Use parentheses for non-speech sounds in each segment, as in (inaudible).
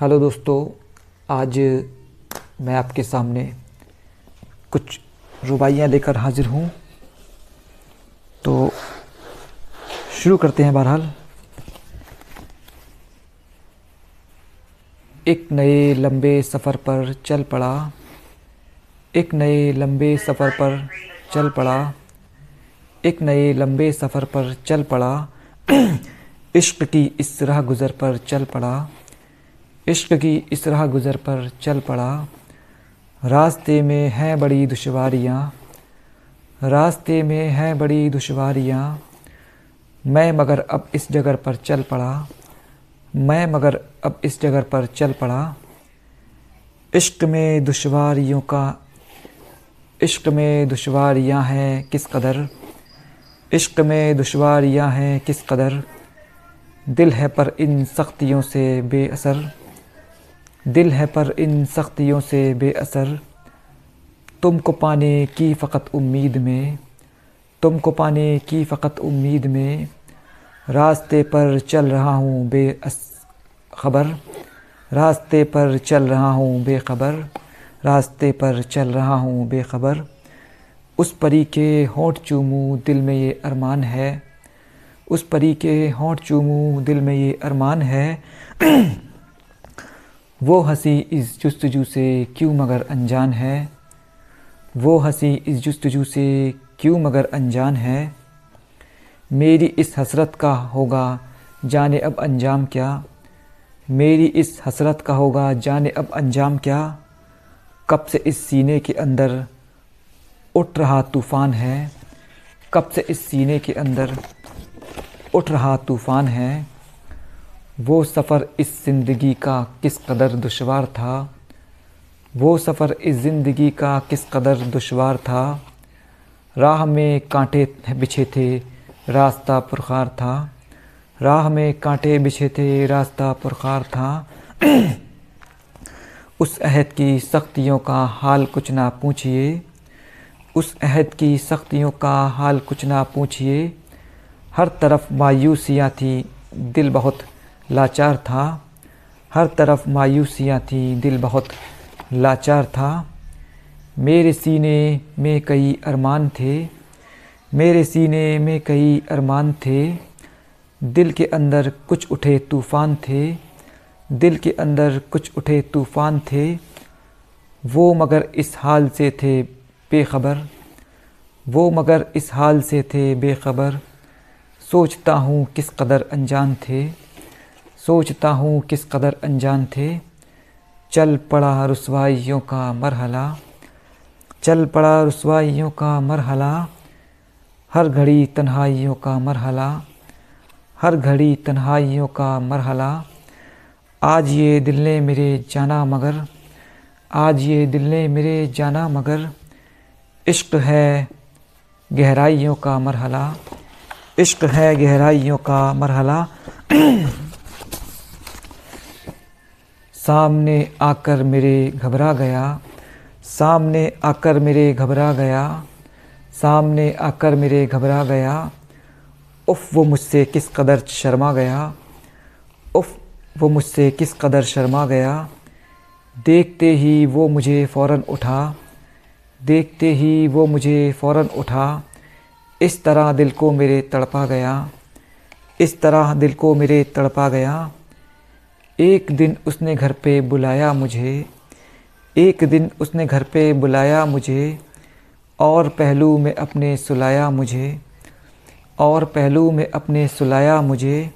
Hello दोस्तों, आज मैं आपके सामने कुछ रुबाइयाँ लेकर हाजिर हूँ। तो शुरू करते हैं बहरहाल। एक नए लंबे सफ़र पर चल पड़ा। एक नए लंबे सफ़र पर चल पड़ा। एक नए लंबे सफ़र पर चल पड़ा। (clears throat) इश्क की इस राह गुज़र पर चल पड़ा। इश्क की इस राह गुज़र पर चल पड़ा। रास्ते में हैं बड़ी दुश्वारियाँ, रास्ते में हैं बड़ी दुश्वारियाँ। मैं मगर अब इस जगह पर चल पड़ा। मैं मगर अब इस जगह पर चल पड़ा। इश्क में दुश्वारियों का, इश्क में दुश्वारियाँ हैं किस कदर? इश्क में दुश्वारियाँ हैं किस कदर? दिल है पर इन सख्तियों से बेअसर। दिल है पर इन सख्तियों से बेअसर। तुमको पाने की फ़कत उम्मीद में, तुमको पाने की फ़कत उम्मीद में, रास्ते पर चल रहा हूँ बेअस, खबर। रास्ते पर चल रहा हूँ बेखबर। रास्ते पर चल रहा हूँ बेखबर। उस परी के होठ चूमूँ दिल में ये अरमान है। उस परी के होठ चूमूँ दिल में ये अरमान है। (clears throat) वो हँसी इस जस्तजू से क्यों मगर अनजान है? वो हँसी इस जस्तजू से क्यों मगर अनजान है? मेरी इस हसरत का होगा जाने अब अंजाम क्या? मेरी इस हसरत का होगा जाने अब अंजाम क्या? कब से इस सीने के अंदर उठ रहा तूफ़ान है? कब से इस सीने के अंदर उठ रहा तूफ़ान है? वो सफ़र इस ज़िंदगी का किस कदर दुशवार था? वो सफ़र इस ज़िंदगी का किस कदर दुशवार था? राह में कांटे बिछे थे, रास्ता पुरखार था। राह में कांटे बिछे थे, रास्ता पुरखार था। (clears throat) उस अहद की सख्तियों का हाल कुछ ना पूछिए। उस अहद की सख्तियों का हाल कुछ ना पूछिए। हर तरफ़ मायूसियाँ थी, दिल बहुत लाचार था। हर तरफ़ मायूसियाँ थी, दिल बहुत लाचार था। मेरे सीने में कई अरमान थे, मेरे सीने में कई अरमान थे। दिल के अंदर कुछ उठे तूफ़ान थे, दिल के अंदर कुछ उठे तूफ़ान थे। वो मगर इस हाल से थे बेखबर, वो मगर इस हाल से थे बेखबर। सोचता हूँ किस कदर अनजान थे। सोचता हूँ किस कदर अनजान थे। चल पड़ा रसवाइयों का मरहला। चल पड़ा रसवाइयों का मरहला। हर घड़ी तन्हाइयों का मरहला। हर घड़ी तन्हाइयों का मरहला। आज ये दिल ने मेरे जाना मगर। आज ये दिल ने मेरे जाना मगर। इश्क है गहराइयों का मरहला। इश्क है गहराइयों का मरहला। (clears throat) सामने आकर मेरे घबरा गया। सामने आकर मेरे घबरा गया। सामने आकर मेरे घबरा गया। उफ़, वो मुझसे किस कदर शर्मा गया। उफ़, वो मुझसे किस कदर शर्मा गया। देखते ही वो मुझे फ़ौर उठा। देखते ही वो मुझे फ़ौर उठा। इस तरह दिल को मेरे तड़पा गया। इस तरह दिल को मेरे तड़पा गया। एक दिन उसने घर पे बुलाया मुझे, एक दिन उसने घर पे बुलाया मुझे, और पहलू में अपने सुलाया मुझे, और पहलू में अपने सुलाया मुझे,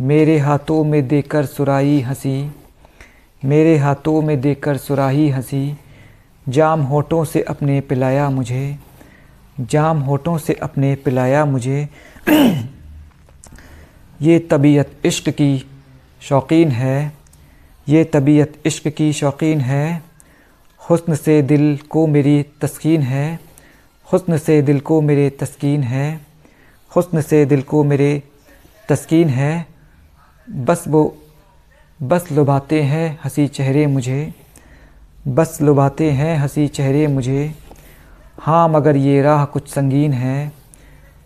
मेरे हाथों में देकर सुराही हँसी, मेरे हाथों में देकर सुराही हँसी, जाम होठों से अपने पिलाया मुझे, जाम होठों से अपने पिलाया मुझे। (clears throat) ये तबीयत इश्क की शौकीन है। ये तबीयत इश्क की शौकीन है। हुस्न से दिल को मेरी तस्कीन है। हुस्न से दिल को मेरे तस्कीन है। हुस्न से दिल को मेरे तस्कीन है। बस वो, बस लुभाते हैं हँसी चेहरे मुझे। बस लुभाते हैं हँसी चेहरे मुझे। हाँ मगर ये राह कुछ संगीन है।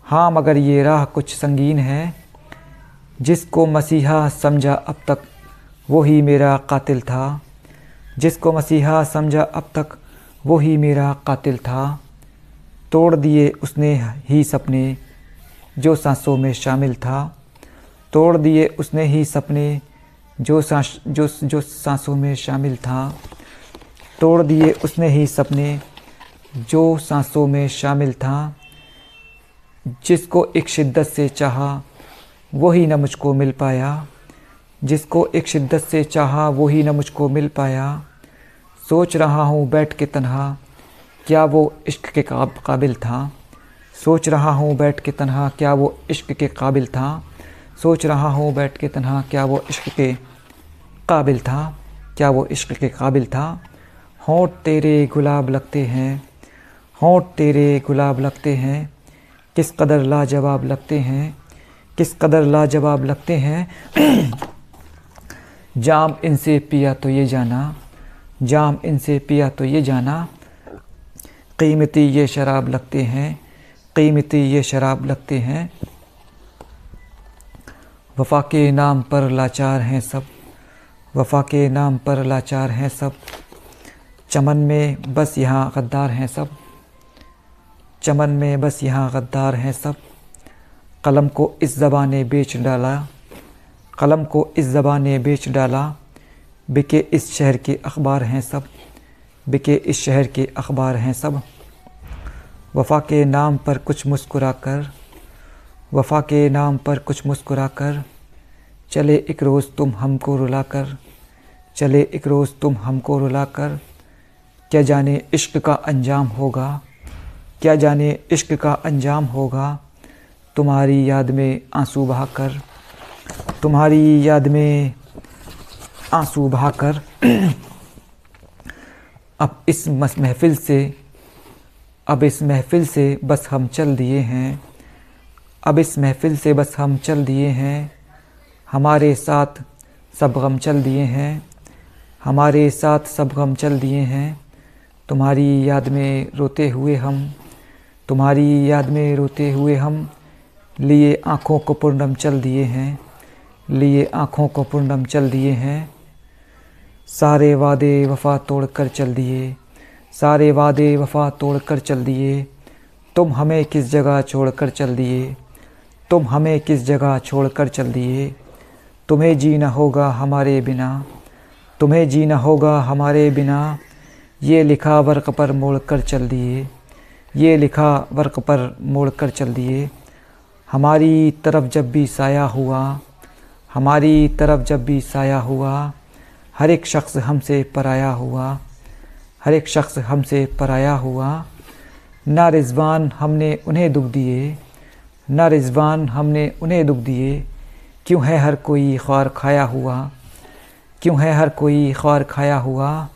हाँ मगर ये राह कुछ संगीन है। जिसको मसीहा समझा अब तक वो ही मेरा कातिल था। जिसको मसीहा समझा अब तक वो ही मेरा कातिल था। तोड़ दिए उसने ही सपने, जो सांसों में शामिल था। तोड़ दिए उसने ही सपने, जो सांस, जो जो सांसों में शामिल था। तोड़ दिए उसने ही सपने, जो सांसों में शामिल था। जिसको एक शिद्दत से चाहा वही न मुझको मिल पाया। जिसको एक शिद्दत से चाहा, वही न मुझको मिल पाया। सोच रहा हूँ बैठ के तनहा, क्या वो इश्क के काबिल था? सोच रहा हूँ बैठ के तनहा, क्या वो इश्क के काबिल था? सोच रहा हूँ बैठ के तनहा, क्या वो इश्क के काबिल था? क्या वो इश्क के काबिल था? होंठ तेरे गुलाब लगते हैं, होंठ तेरे गुलाब लगते हैं, किस कदर लाजवाब लगते हैं? किस कदर लाजवाब लगते हैं। (clears throat) जाम इनसे पिया तो ये जाना, जाम इनसे पिया तो ये जाना। कीमती ये शराब लगते हैं, कीमती ये शराब लगते हैं। वफा के नाम पर लाचार हैं सब, वफा के नाम पर लाचार हैं सब। चमन में बस यहाँ गद्दार हैं सब, चमन में बस यहाँ गद्दार हैं सब। कलम को इस ज़बान ने बेच डाला। कलम को इस ज़बान ने बेच डाला। बिके इस शहर के अखबार हैं सब। बिके इस शहर के अखबार हैं सब। वफ़ा के नाम पर कुछ मुस्कुरा कर। वफ़ा के नाम पर कुछ मुस्कुरा कर। चले एक रोज़ तुम हमको रुला कर। चले एक रोज़ तुम हमको रुला कर। क्या जाने इश्क का अंजाम होगा? क्या जाने इश्क का अंजाम होगा? तुम्हारी याद में आँसू बहाकर, तुम्हारी याद में आँसू बहाकर, (clears throat) अब इस महफिल से, अब इस महफिल से बस हम चल दिए हैं। अब इस महफिल से बस हम चल दिए हैं। हमारे साथ सब गम चल दिए हैं। हमारे साथ सब गम चल दिए हैं। तुम्हारी याद में रोते हुए हम, तुम्हारी याद में रोते हुए हम लिए आँखों को पूर्णम चल दिए हैं, लिए आँखों को पूर्णम चल दिए हैं। सारे वादे वफा तोड़ कर चल दिए, सारे वादे वफा तोड़ कर चल दिए। तुम हमें किस जगह छोड़ कर चल दिए? तुम हमें किस जगह छोड़ कर चल दिए? तुम्हें जीना होगा हमारे बिना, तुम्हें जीना होगा हमारे बिना। ये लिखा वर्क पर मोड़ कर चल दिए, ये लिखा वर्क पर मोड़ कर चल दिए। हमारी तरफ़ जब भी साया हुआ, हमारी तरफ़ जब भी साया हुआ, हर एक शख्स हमसे पराया हुआ, हर एक शख्स हमसे पराया हुआ, ना रिजवान हमने उन्हें दुख दिए, ना रिजवान हमने उन्हें दुख दिए, क्यों है हर कोई ख्वार खाया हुआ, क्यों है हर कोई ख्वार खाया हुआ?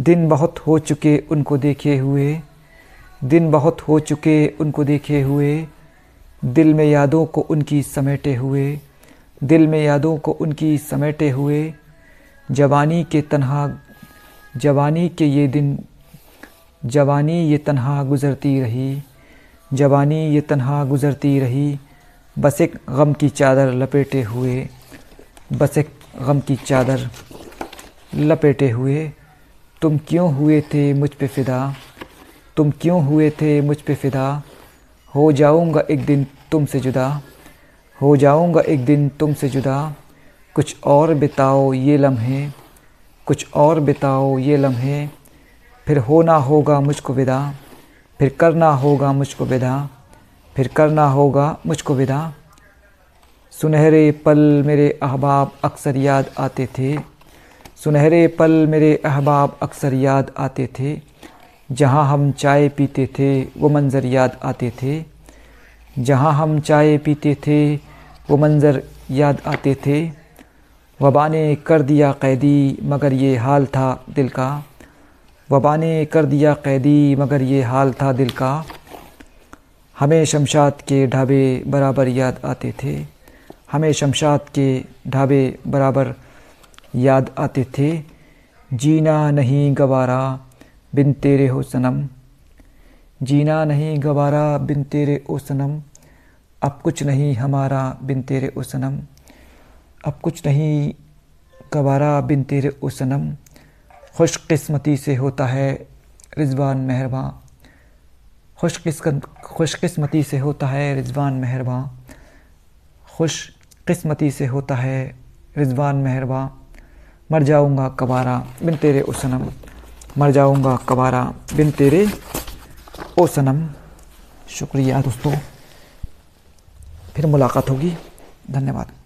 दिन बहुत हो चुके उनको देखे हुए, दिन बहुत हो चुके उनको देखे हुए दिल में यादों को उनकी समेटे हुए, दिल में यादों को उनकी समेटे हुए, जवानी के तनहा, जवानी के ये दिन, जवानी ये तन्हा गुज़रती रही, जवानी ये तन्हा गुज़रती रही, बस एक गम की चादर लपेटे हुए, बस एक गम की चादर लपेटे हुए, तुम क्यों हुए थे मुझ पे फ़िदा, तुम क्यों हुए थे मुझ पे फ़िदा? हो जाऊँगा एक दिन तुमसे जुदा। हो जाऊँगा एक दिन तुमसे जुदा। कुछ और बिताओ ये लम्हे, कुछ और बिताओ ये लम्हे। फिर होना होगा मुझको विदा। फिर करना होगा मुझको विदा। फिर करना होगा मुझको विदा। सुनहरे पल मेरे अहबाब अक्सर याद आते थे। सुनहरे पल मेरे अहबाब अक्सर याद आते थे। जहाँ हम चाय पीते थे, वो मंज़र याद आते थे। जहाँ हम चाय पीते थे, वो मंज़र याद आते थे। वबा ने कर दिया कैदी, मगर ये हाल था दिल का। वबा ने कर दिया कैदी, मगर ये हाल था दिल का। हमें शमशाद के ढाबे बराबर याद आते थे। हमें शमशाद के ढाबे बराबर याद आते थे। जीना नहीं गवारा बिन तेरे हो सनम। जीना नहीं गवारा बिन तेरे ओ सनम। अब कुछ नहीं हमारा बिन तेरे ओ सनम। अब कुछ नहीं कबारा बिन तेरे उसनम खुश किस्मती से होता है रिजवान मेहरबान। खुश खुश किस्मती से होता है रिजवान मेहरबान। खुश किस्मती से होता है रिजवान मेहरबान। मर जाऊँगा कबारा बिन तेरे ओ सनम। मर जाऊँगा कबारा बिन तेरे। ओ सनम शुक्रिया दोस्तों। फिर मुलाकात होगी। धन्यवाद।